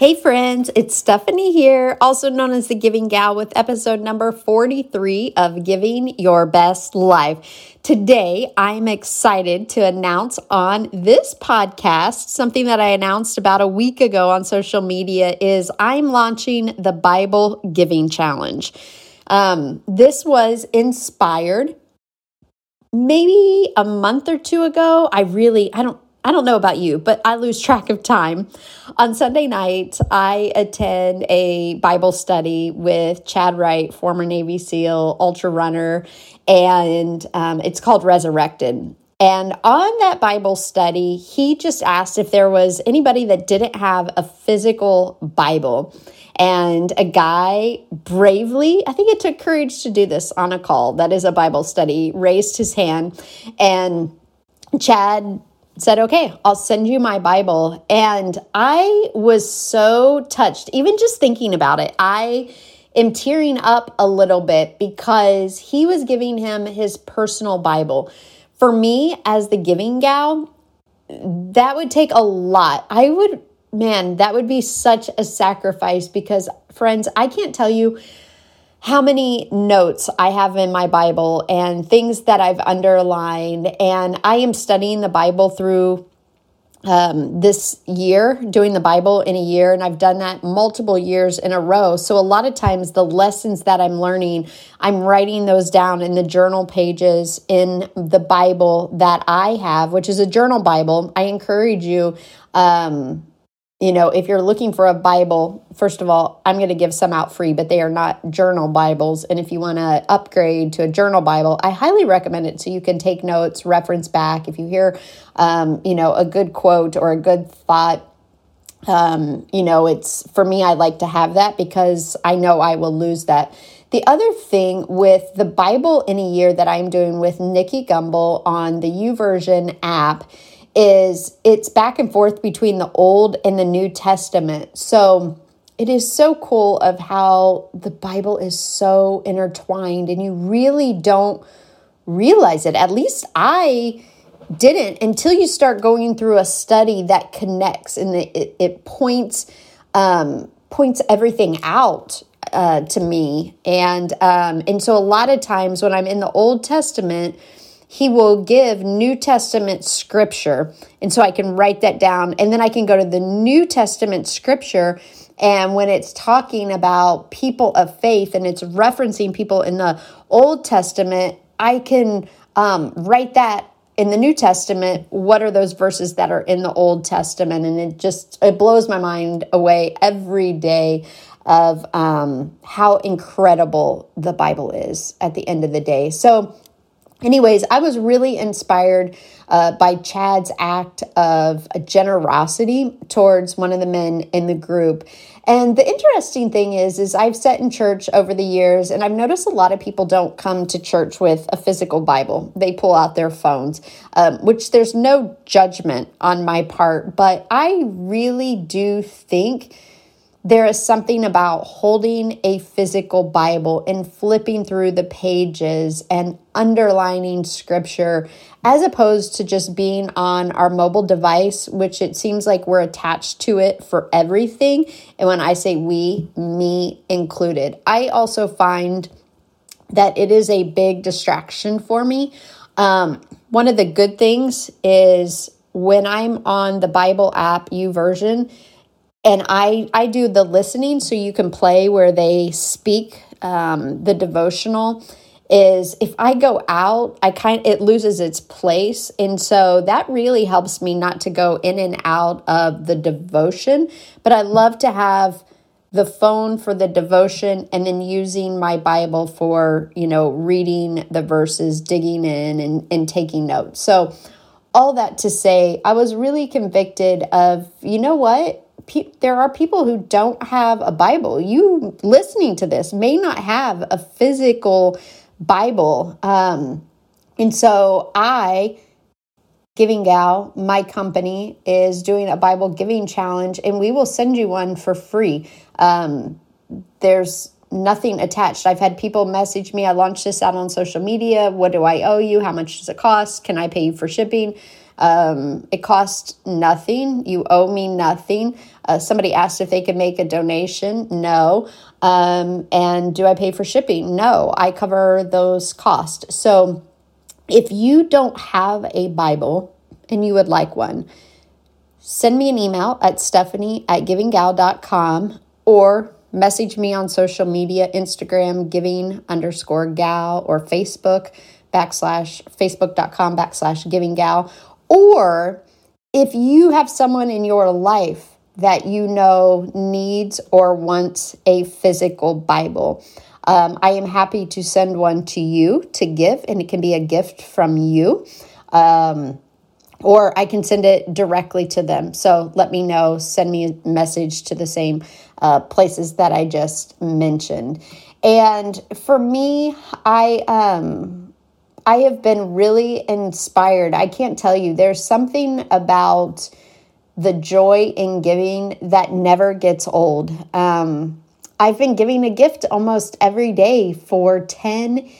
Hey friends, it's Stephanie here, also known as the Giving Gal, with episode number 43 of Giving Your Best Life. Today, I'm excited to announce on this podcast something that I announced about a week ago on social media is I'm launching the Bible Giving Challenge. Um, this was inspired maybe a month or two ago. I really, I don't I don't know about you, but I lose track of time. On Sunday night, I attend a Bible study with Chad Wright, former Navy SEAL, ultra runner, and um, it's called Resurrected. And on that Bible study, he just asked if there was anybody that didn't have a physical Bible. And a guy bravely, I think it took courage to do this on a call that is a Bible study, raised his hand. And Chad said, Okay, I'll send you my Bible. And I was so touched, even just thinking about it. I am tearing up a little bit because he was giving him his personal Bible. For me, as the giving gal, that would take a lot. I would, man, that would be such a sacrifice because, friends, I can't tell you how many notes I have in my Bible and things that I've underlined. And I am studying the Bible through um, this year, doing the Bible in a year, and I've done that multiple years in a row. So, a lot of times, the lessons that I'm learning, I'm writing those down in the journal pages in the Bible that I have, which is a journal Bible. I encourage you. Um, you know, if you're looking for a Bible, first of all, I'm going to give some out free, but they are not journal Bibles. And if you want to upgrade to a journal Bible, I highly recommend it so you can take notes, reference back. If you hear, um, you know, a good quote or a good thought, um, you know, it's for me, I like to have that because I know I will lose that. The other thing with the Bible in a year that I'm doing with Nicky Gumbel on the YouVersion app is it's back and forth between the Old and the New Testament. So it is so cool of how the Bible is so intertwined and you really don't realize it. At least I didn't until you start going through a study that connects and it, it points um, points everything out uh, to me. And um, and so a lot of times when I'm in the Old Testament, he will give New Testament scripture. And so I can write that down. And then I can go to the New Testament scripture. And when it's talking about people of faith and it's referencing people in the Old Testament, I can um, write that in the New Testament. What are those verses that are in the Old Testament? And it just it blows my mind away every day of um, how incredible the Bible is at the end of the day. So anyways, I was really inspired uh, by Chad's act of generosity towards one of the men in the group. And the interesting thing is, is I've sat in church over the years, and I've noticed a lot of people don't come to church with a physical Bible. They pull out their phones, um, which there's no judgment on my part, but I really do think there is something about holding a physical Bible and flipping through the pages and underlining scripture as opposed to just being on our mobile device, which it seems like we're attached to it for everything. And when I say we, me included, I also find that it is a big distraction for me. Um, one of the good things is when I'm on the Bible app, YouVersion, and I I do the listening so you can play where they speak um, the devotional is if I go out, I kind it loses its place. And so that really helps me not to go in and out of the devotion, but I love to have the phone for the devotion and then using my Bible for, you know, reading the verses, digging in and, and taking notes. So all that to say, I was really convicted of, you know what? Pe- there are people who don't have a Bible. You listening to this may not have a physical Bible. Um, and so I, Giving Gal, my company, is doing a Bible giving challenge, and we will send you one for free. Um, there's nothing attached. I've had people message me. I launched this out on social media. What do I owe you? How much does it cost? Can I pay you for shipping? Um, it costs nothing. You owe me nothing. Uh, somebody asked if they could make a donation. No. Um, and do I pay for shipping? No. I cover those costs. So if you don't have a Bible and you would like one, send me an email at stephanie at givinggal.com or message me on social media Instagram, giving underscore gal, or Facebook backslash facebook.com backslash giving gal. Or if you have someone in your life that you know needs or wants a physical Bible, um, I am happy to send one to you to give, and it can be a gift from you. Um, or I can send it directly to them. So let me know, send me a message to the same uh, places that I just mentioned. And for me, I um, I have been really inspired. I can't tell you, there's something about the joy in giving that never gets old. Um, I've been giving a gift almost every day for 10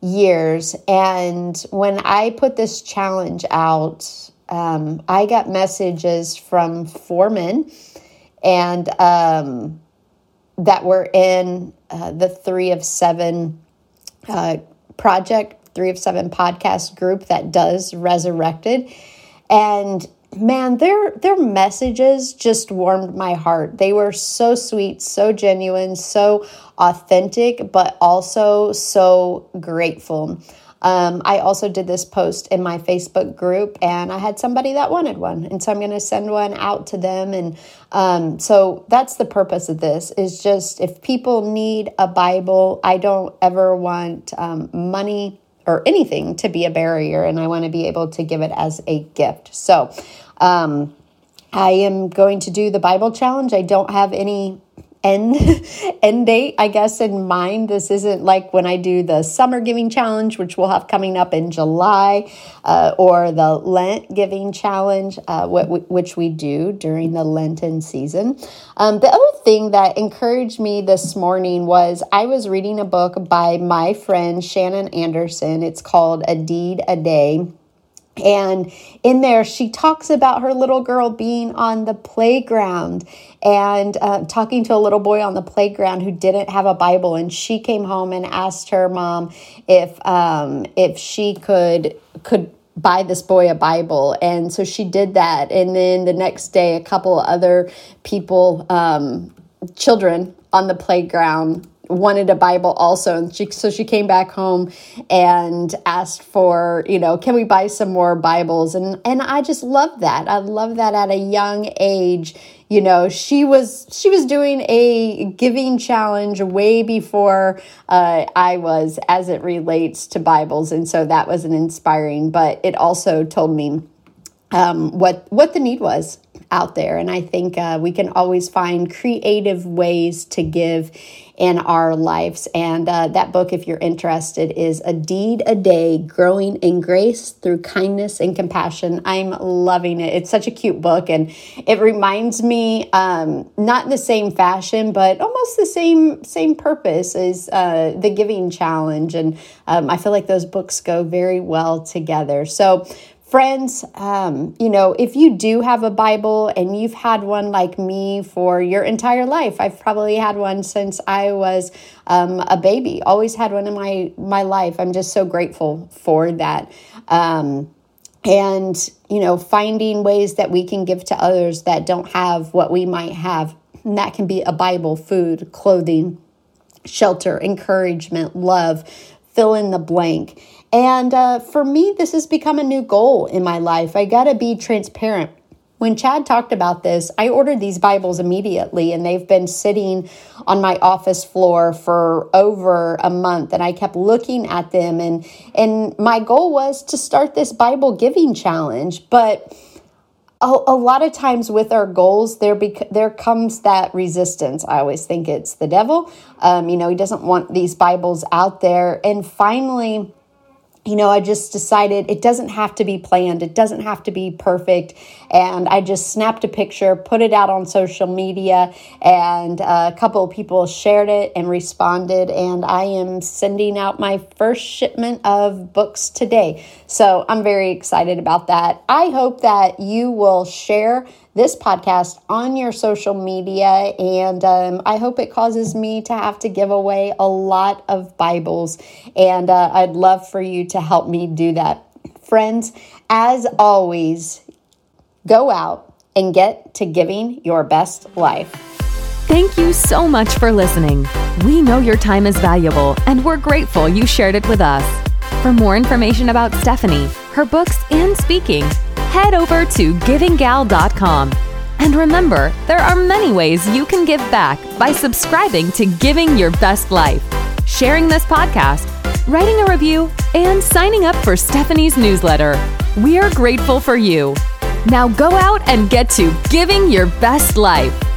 years. And when I put this challenge out, um, I got messages from foremen and um, that were in uh, the three of seven uh, project, three of seven podcast group that does resurrected. And man, their their messages just warmed my heart. They were so sweet, so genuine, so authentic, but also so grateful. Um, I also did this post in my Facebook group, and I had somebody that wanted one, and so I'm going to send one out to them. And um, so that's the purpose of this: is just if people need a Bible, I don't ever want um, money or anything to be a barrier, and I want to be able to give it as a gift. So. Um, I am going to do the Bible challenge. I don't have any end end date i guess in mind. This isn't like when i do the summer giving challenge which we'll have coming up in july uh, or the lent giving challenge uh, which we do during the lenten season. Um, the other thing that encouraged me this morning was i was reading a book by my friend shannon anderson. It's called a deed a day and in there, she talks about her little girl being on the playground and uh, talking to a little boy on the playground who didn't have a Bible. And she came home and asked her mom if um, if she could could buy this boy a Bible. And so she did that. And then the next day, a couple other people, um, children on the playground wanted a Bible also. And she, so she came back home and asked for, you know, can we buy some more Bibles? And, and I just love that. I love that at a young age, you know, she was, she was doing a giving challenge way before uh, I was as it relates to Bibles. And so that was an inspiring, but it also told me um, what, what the need was out there. And I think uh, we can always find creative ways to give in our lives. And uh, that book, if you're interested, is A Deed a Day Growing in Grace Through Kindness and Compassion. I'm loving it. It's such a cute book, and it reminds me, um, not in the same fashion, but almost the same same purpose as uh, the Giving Challenge. And um, I feel like those books go very well together. So, Friends, um, you know, if you do have a Bible and you've had one like me for your entire life, I've probably had one since I was um, a baby, always had one in my, my life. I'm just so grateful for that. Um, and, you know, finding ways that we can give to others that don't have what we might have. And that can be a Bible, food, clothing, shelter, encouragement, love, fill in the blank. And uh, for me, this has become a new goal in my life. I got to be transparent. When Chad talked about this, I ordered these Bibles immediately, and they've been sitting on my office floor for over a month. And I kept looking at them, and and my goal was to start this Bible giving challenge. But a, a lot of times with our goals, there bec- there comes that resistance. I always think it's the devil. Um, you know, he doesn't want these Bibles out there. And finally, you know, I just decided it doesn't have to be planned, it doesn't have to be perfect. And I just snapped a picture, put it out on social media, and a couple of people shared it and responded. And I am sending out my first shipment of books today. So I'm very excited about that. I hope that you will share this podcast on your social media. And um, I hope it causes me to have to give away a lot of Bibles. And uh, I'd love for you to help me do that. Friends, as always, go out and get to giving your best life. Thank you so much for listening. We know your time is valuable, and we're grateful you shared it with us. For more information about Stephanie, her books, and speaking, head over to givinggal.com. And remember, there are many ways you can give back by subscribing to Giving Your Best Life, sharing this podcast, writing a review, and signing up for Stephanie's newsletter. We are grateful for you. Now go out and get to giving your best life.